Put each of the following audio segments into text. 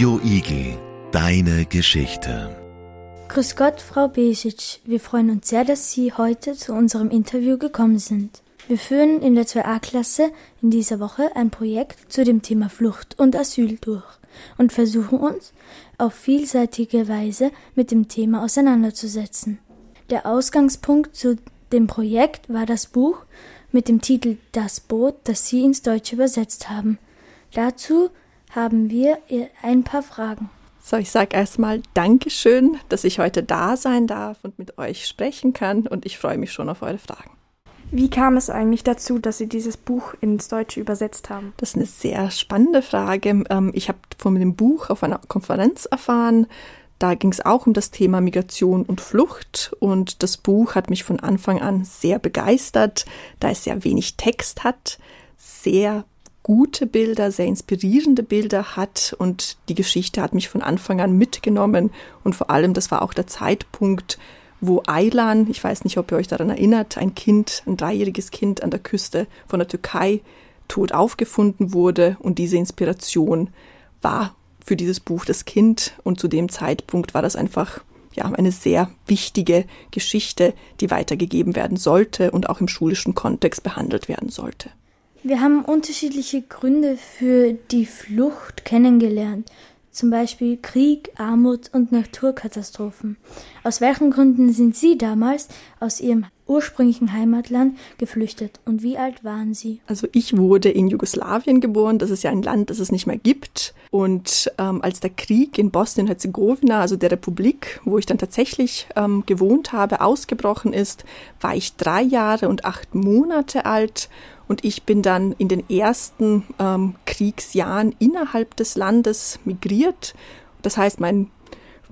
Radio Igel, deine Geschichte. Grüß Gott, Frau Besic. Wir freuen uns sehr, dass Sie heute zu unserem Interview gekommen sind. Wir führen in der 2a-Klasse in dieser Woche ein Projekt zu dem Thema Flucht und Asyl durch und versuchen uns auf vielseitige Weise mit dem Thema auseinanderzusetzen. Der Ausgangspunkt zu dem Projekt war das Buch mit dem Titel Das Boot, das Sie ins Deutsche übersetzt haben. Dazu haben wir ein paar Fragen. So, ich sage erstmal Dankeschön, dass ich heute da sein darf und mit euch sprechen kann und ich freue mich schon auf eure Fragen. Wie kam es eigentlich dazu, dass Sie dieses Buch ins Deutsche übersetzt haben? Das ist eine sehr spannende Frage. Ähm, ich habe von dem Buch auf einer Konferenz erfahren. Da ging es auch um das Thema Migration und Flucht und das Buch hat mich von Anfang an sehr begeistert, da es sehr wenig Text hat, sehr gute Bilder, sehr inspirierende Bilder hat. Und die Geschichte hat mich von Anfang an mitgenommen. Und vor allem, das war auch der Zeitpunkt, wo Aylan, ich weiß nicht, ob ihr euch daran erinnert, ein Kind, ein dreijähriges Kind an der Küste von der Türkei tot aufgefunden wurde. Und diese Inspiration war für dieses Buch das Kind. Und zu dem Zeitpunkt war das einfach ja, eine sehr wichtige Geschichte, die weitergegeben werden sollte und auch im schulischen Kontext behandelt werden sollte. Wir haben unterschiedliche Gründe für die Flucht kennengelernt, zum Beispiel Krieg, Armut und Naturkatastrophen. Aus welchen Gründen sind Sie damals aus Ihrem ursprünglichen Heimatland geflüchtet und wie alt waren Sie? Also ich wurde in Jugoslawien geboren, das ist ja ein Land, das es nicht mehr gibt. Und ähm, als der Krieg in Bosnien-Herzegowina, also der Republik, wo ich dann tatsächlich ähm, gewohnt habe, ausgebrochen ist, war ich drei Jahre und acht Monate alt und ich bin dann in den ersten ähm, Kriegsjahren innerhalb des Landes migriert. Das heißt, mein,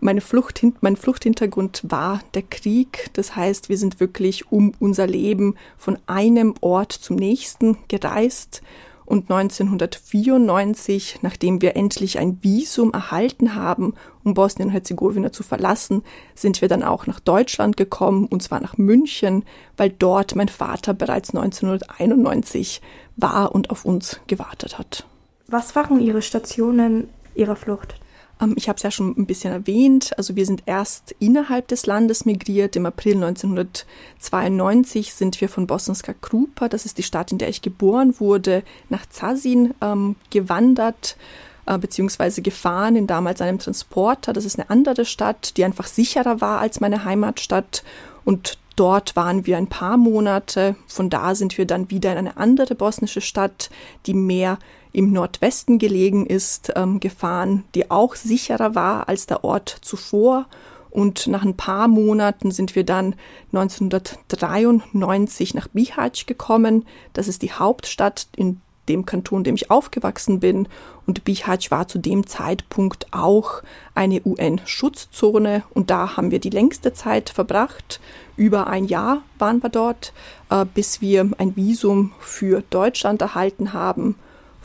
meine Flucht, mein Fluchthintergrund war der Krieg. Das heißt, wir sind wirklich um unser Leben von einem Ort zum nächsten gereist und 1994, nachdem wir endlich ein Visum erhalten haben, um Bosnien-Herzegowina zu verlassen, sind wir dann auch nach Deutschland gekommen, und zwar nach München, weil dort mein Vater bereits 1991 war und auf uns gewartet hat. Was waren Ihre Stationen Ihrer Flucht? Ähm, ich habe es ja schon ein bisschen erwähnt. Also wir sind erst innerhalb des Landes migriert. Im April 1992 sind wir von Bosanska Krupa, das ist die Stadt, in der ich geboren wurde, nach Zasin ähm, gewandert äh, beziehungsweise gefahren in damals einem Transporter. Das ist eine andere Stadt, die einfach sicherer war als meine Heimatstadt. Und dort waren wir ein paar Monate. Von da sind wir dann wieder in eine andere bosnische Stadt, die mehr im Nordwesten gelegen ist, ähm, gefahren, die auch sicherer war als der Ort zuvor. Und nach ein paar Monaten sind wir dann 1993 nach Bihać gekommen. Das ist die Hauptstadt in dem Kanton, in dem ich aufgewachsen bin. Und Bihać war zu dem Zeitpunkt auch eine UN-Schutzzone. Und da haben wir die längste Zeit verbracht. Über ein Jahr waren wir dort, äh, bis wir ein Visum für Deutschland erhalten haben.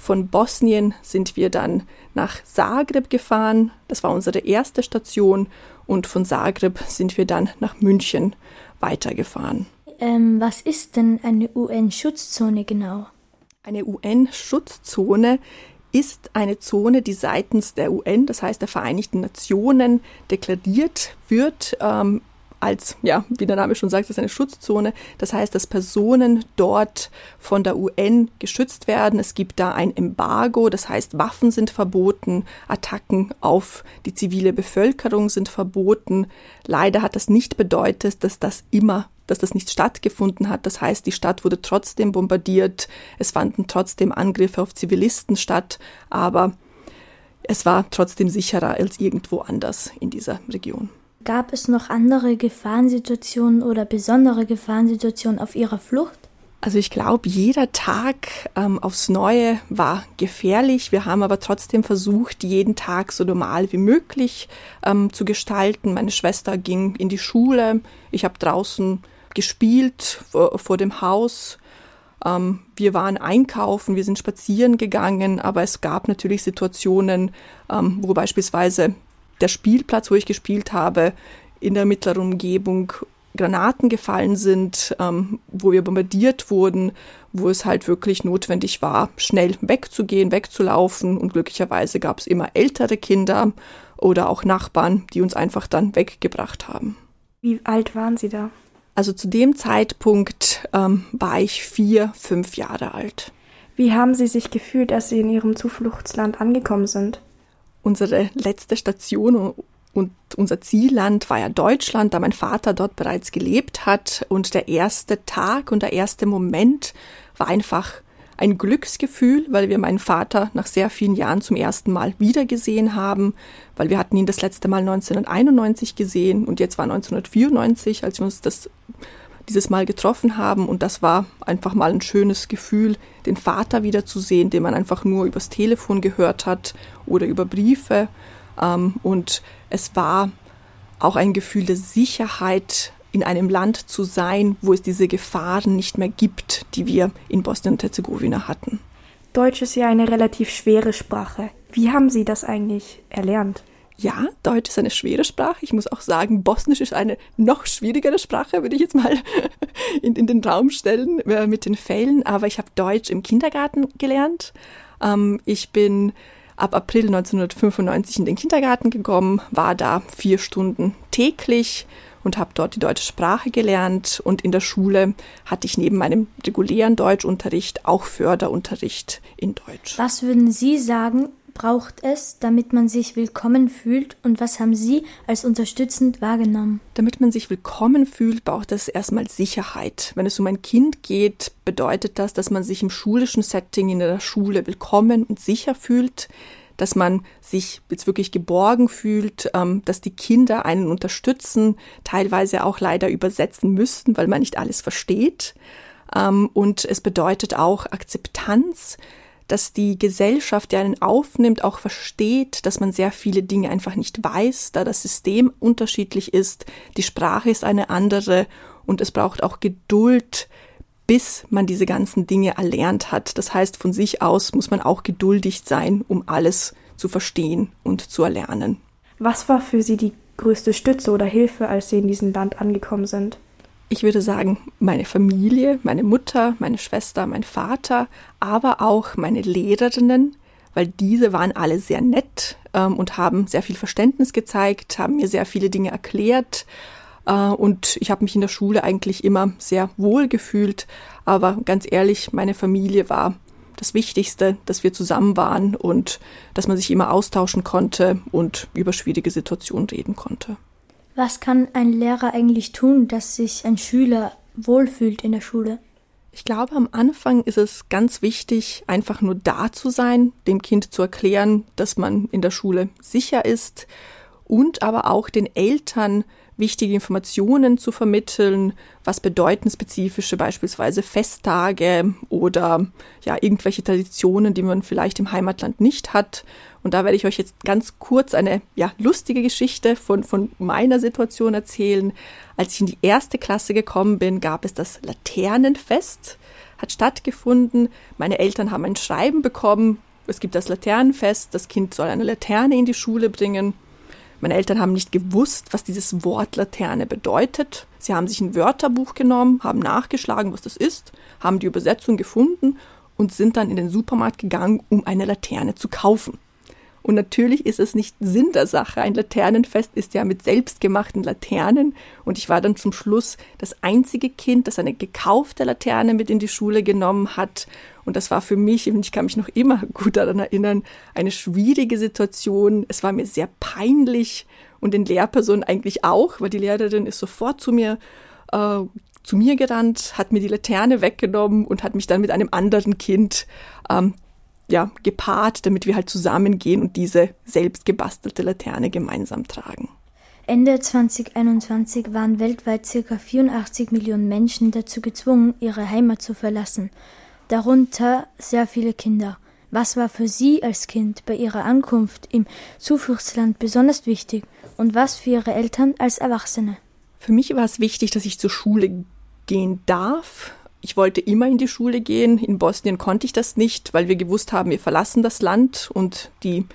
Von Bosnien sind wir dann nach Zagreb gefahren. Das war unsere erste Station. Und von Zagreb sind wir dann nach München weitergefahren. Ähm, was ist denn eine UN-Schutzzone genau? Eine UN-Schutzzone ist eine Zone, die seitens der UN, das heißt der Vereinigten Nationen, deklariert wird ähm, als, ja, wie der Name schon sagt, ist eine Schutzzone. Das heißt, dass Personen dort von der UN geschützt werden. Es gibt da ein Embargo, das heißt, Waffen sind verboten, Attacken auf die zivile Bevölkerung sind verboten. Leider hat das nicht bedeutet, dass das immer dass das nicht stattgefunden hat. Das heißt, die Stadt wurde trotzdem bombardiert, es fanden trotzdem Angriffe auf Zivilisten statt, aber es war trotzdem sicherer als irgendwo anders in dieser Region. Gab es noch andere Gefahrensituationen oder besondere Gefahrensituationen auf Ihrer Flucht? Also ich glaube, jeder Tag ähm, aufs Neue war gefährlich. Wir haben aber trotzdem versucht, jeden Tag so normal wie möglich ähm, zu gestalten. Meine Schwester ging in die Schule. Ich habe draußen gespielt vor, vor dem Haus. Ähm, wir waren einkaufen, wir sind spazieren gegangen, aber es gab natürlich Situationen, ähm, wo beispielsweise der Spielplatz, wo ich gespielt habe, in der mittleren Umgebung Granaten gefallen sind, ähm, wo wir bombardiert wurden, wo es halt wirklich notwendig war, schnell wegzugehen, wegzulaufen. Und glücklicherweise gab es immer ältere Kinder oder auch Nachbarn, die uns einfach dann weggebracht haben. Wie alt waren Sie da? Also zu dem Zeitpunkt ähm, war ich vier, fünf Jahre alt. Wie haben Sie sich gefühlt, als Sie in Ihrem Zufluchtsland angekommen sind? Unsere letzte Station und unser Zielland war ja Deutschland, da mein Vater dort bereits gelebt hat. Und der erste Tag und der erste Moment war einfach ein Glücksgefühl, weil wir meinen Vater nach sehr vielen Jahren zum ersten Mal wiedergesehen haben, weil wir hatten ihn das letzte Mal 1991 gesehen und jetzt war 1994, als wir uns das dieses Mal getroffen haben und das war einfach mal ein schönes Gefühl, den Vater wiederzusehen, den man einfach nur übers Telefon gehört hat oder über Briefe ähm, und es war auch ein Gefühl der Sicherheit, in einem Land zu sein, wo es diese Gefahren nicht mehr gibt, die wir in Bosnien und Herzegowina hatten. Deutsch ist ja eine relativ schwere Sprache. Wie haben Sie das eigentlich erlernt? Ja, Deutsch ist eine schwere Sprache. Ich muss auch sagen, Bosnisch ist eine noch schwierigere Sprache, würde ich jetzt mal in, in den Raum stellen äh, mit den Fällen. Aber ich habe Deutsch im Kindergarten gelernt. Ähm, ich bin ab April 1995 in den Kindergarten gekommen, war da vier Stunden täglich und habe dort die deutsche Sprache gelernt und in der Schule hatte ich neben meinem regulären Deutschunterricht auch Förderunterricht in Deutsch. Was würden Sie sagen, braucht es, damit man sich willkommen fühlt und was haben Sie als unterstützend wahrgenommen? Damit man sich willkommen fühlt, braucht es erstmal Sicherheit. Wenn es um ein Kind geht, bedeutet das, dass man sich im schulischen Setting in der Schule willkommen und sicher fühlt, dass man sich jetzt wirklich geborgen fühlt, ähm, dass die Kinder einen unterstützen, teilweise auch leider übersetzen müssen, weil man nicht alles versteht. Ähm, und es bedeutet auch Akzeptanz, dass die Gesellschaft, die einen aufnimmt, auch versteht, dass man sehr viele Dinge einfach nicht weiß, da das System unterschiedlich ist, die Sprache ist eine andere und es braucht auch Geduld, bis man diese ganzen Dinge erlernt hat. Das heißt, von sich aus muss man auch geduldig sein, um alles zu verstehen und zu erlernen. Was war für Sie die größte Stütze oder Hilfe, als Sie in diesem Land angekommen sind? Ich würde sagen, meine Familie, meine Mutter, meine Schwester, mein Vater, aber auch meine Lehrerinnen, weil diese waren alle sehr nett ähm, und haben sehr viel Verständnis gezeigt, haben mir sehr viele Dinge erklärt äh, und ich habe mich in der Schule eigentlich immer sehr wohl gefühlt. Aber ganz ehrlich, meine Familie war das Wichtigste, dass wir zusammen waren und dass man sich immer austauschen konnte und über schwierige Situationen reden konnte. Was kann ein Lehrer eigentlich tun, dass sich ein Schüler wohlfühlt in der Schule? Ich glaube, am Anfang ist es ganz wichtig, einfach nur da zu sein, dem Kind zu erklären, dass man in der Schule sicher ist und aber auch den Eltern wichtige Informationen zu vermitteln, was bedeuten spezifische beispielsweise Festtage oder ja irgendwelche Traditionen, die man vielleicht im Heimatland nicht hat. Und da werde ich euch jetzt ganz kurz eine ja lustige Geschichte von von meiner Situation erzählen. Als ich in die erste Klasse gekommen bin, gab es das Laternenfest, hat stattgefunden. Meine Eltern haben ein Schreiben bekommen. Es gibt das Laternenfest, das Kind soll eine Laterne in die Schule bringen. Meine Eltern haben nicht gewusst, was dieses Wort Laterne bedeutet. Sie haben sich ein Wörterbuch genommen, haben nachgeschlagen, was das ist, haben die Übersetzung gefunden und sind dann in den Supermarkt gegangen, um eine Laterne zu kaufen. Und natürlich ist es nicht Sinn der Sache. Ein Laternenfest ist ja mit selbstgemachten Laternen. Und ich war dann zum Schluss das einzige Kind, das eine gekaufte Laterne mit in die Schule genommen hat. Und das war für mich, und ich kann mich noch immer gut daran erinnern, eine schwierige Situation. Es war mir sehr peinlich und den Lehrpersonen eigentlich auch, weil die Lehrerin ist sofort zu mir äh, zu mir gerannt, hat mir die Laterne weggenommen und hat mich dann mit einem anderen Kind ähm, ja, gepaart, damit wir halt zusammengehen und diese selbst gebastelte Laterne gemeinsam tragen. Ende 2021 waren weltweit ca. 84 Millionen Menschen dazu gezwungen, ihre Heimat zu verlassen, darunter sehr viele Kinder. Was war für Sie als Kind bei Ihrer Ankunft im Zufluchtsland besonders wichtig und was für Ihre Eltern als Erwachsene? Für mich war es wichtig, dass ich zur Schule gehen darf, ich wollte immer in die Schule gehen. In Bosnien konnte ich das nicht, weil wir gewusst haben, wir verlassen das Land und die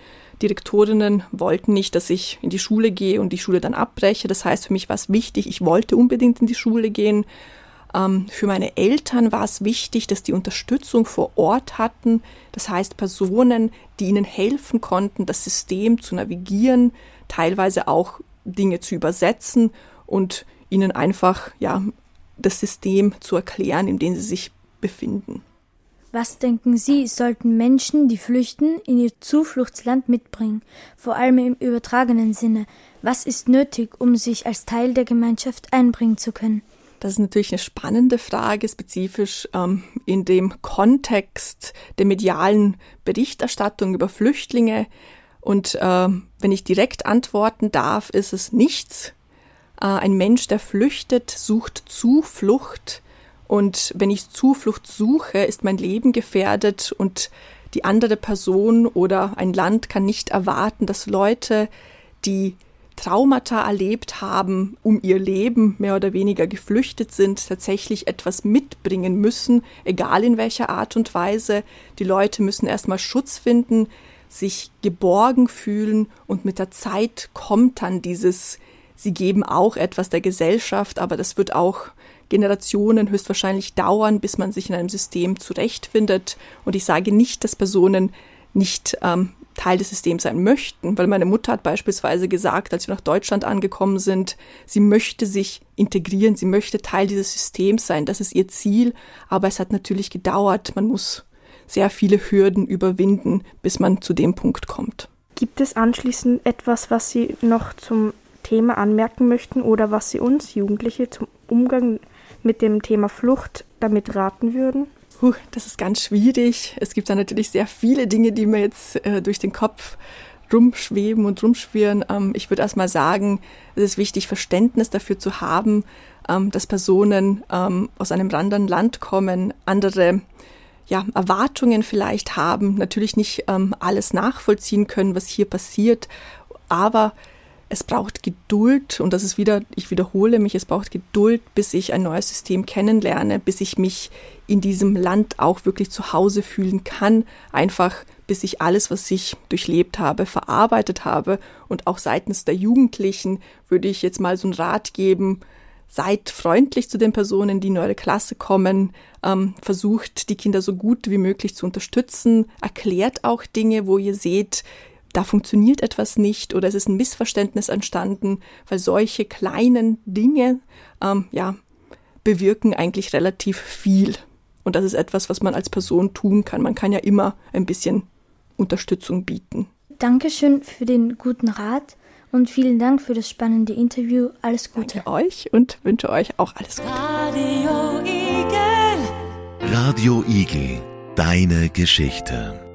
Direktorinnen wollten nicht, dass ich in die Schule gehe und die Schule dann abbreche. Das heißt, für mich war es wichtig, ich wollte unbedingt in die Schule gehen. Ähm, für meine Eltern war es wichtig, dass die Unterstützung vor Ort hatten. Das heißt, Personen, die ihnen helfen konnten, das System zu navigieren, teilweise auch Dinge zu übersetzen und ihnen einfach ja, das System zu erklären, in dem sie sich befinden. Was denken Sie, sollten Menschen, die flüchten, in ihr Zufluchtsland mitbringen, vor allem im übertragenen Sinne? Was ist nötig, um sich als Teil der Gemeinschaft einbringen zu können? Das ist natürlich eine spannende Frage, spezifisch ähm, in dem Kontext der medialen Berichterstattung über Flüchtlinge. Und äh, wenn ich direkt antworten darf, ist es nichts. Äh, ein Mensch, der flüchtet, sucht Zuflucht und wenn ich Zuflucht suche, ist mein Leben gefährdet und die andere Person oder ein Land kann nicht erwarten, dass Leute, die Traumata erlebt haben, um ihr Leben mehr oder weniger geflüchtet sind, tatsächlich etwas mitbringen müssen, egal in welcher Art und Weise. Die Leute müssen erstmal Schutz finden, sich geborgen fühlen und mit der Zeit kommt dann dieses, sie geben auch etwas der Gesellschaft, aber das wird auch Generationen höchstwahrscheinlich dauern, bis man sich in einem System zurechtfindet. Und ich sage nicht, dass Personen nicht ähm, Teil des Systems sein möchten, weil meine Mutter hat beispielsweise gesagt, als wir nach Deutschland angekommen sind, sie möchte sich integrieren, sie möchte Teil dieses Systems sein, das ist ihr Ziel, aber es hat natürlich gedauert, man muss sehr viele Hürden überwinden, bis man zu dem Punkt kommt. Gibt es anschließend etwas, was Sie noch zum Thema anmerken möchten oder was Sie uns Jugendliche zum Umgang mit dem Thema Flucht damit raten würden? Puh, das ist ganz schwierig. Es gibt da natürlich sehr viele Dinge, die mir jetzt äh, durch den Kopf rumschweben und rumschwirren. Ähm, ich würde erstmal sagen, es ist wichtig, Verständnis dafür zu haben, ähm, dass Personen ähm, aus einem anderen Land kommen, andere ja, Erwartungen vielleicht haben, natürlich nicht ähm, alles nachvollziehen können, was hier passiert, aber es braucht Geduld und das ist wieder, ich wiederhole mich, es braucht Geduld, bis ich ein neues System kennenlerne, bis ich mich in diesem Land auch wirklich zu Hause fühlen kann, einfach bis ich alles, was ich durchlebt habe, verarbeitet habe und auch seitens der Jugendlichen würde ich jetzt mal so einen Rat geben, seid freundlich zu den Personen, die in eure Klasse kommen, ähm, versucht die Kinder so gut wie möglich zu unterstützen, erklärt auch Dinge, wo ihr seht, da funktioniert etwas nicht oder es ist ein Missverständnis entstanden, weil solche kleinen Dinge ähm, ja bewirken eigentlich relativ viel. Und das ist etwas, was man als Person tun kann. Man kann ja immer ein bisschen Unterstützung bieten. Dankeschön für den guten Rat und vielen Dank für das spannende Interview. Alles Gute. Danke euch und wünsche euch auch alles Gute. Radio Igel. Radio Igel. Deine Geschichte.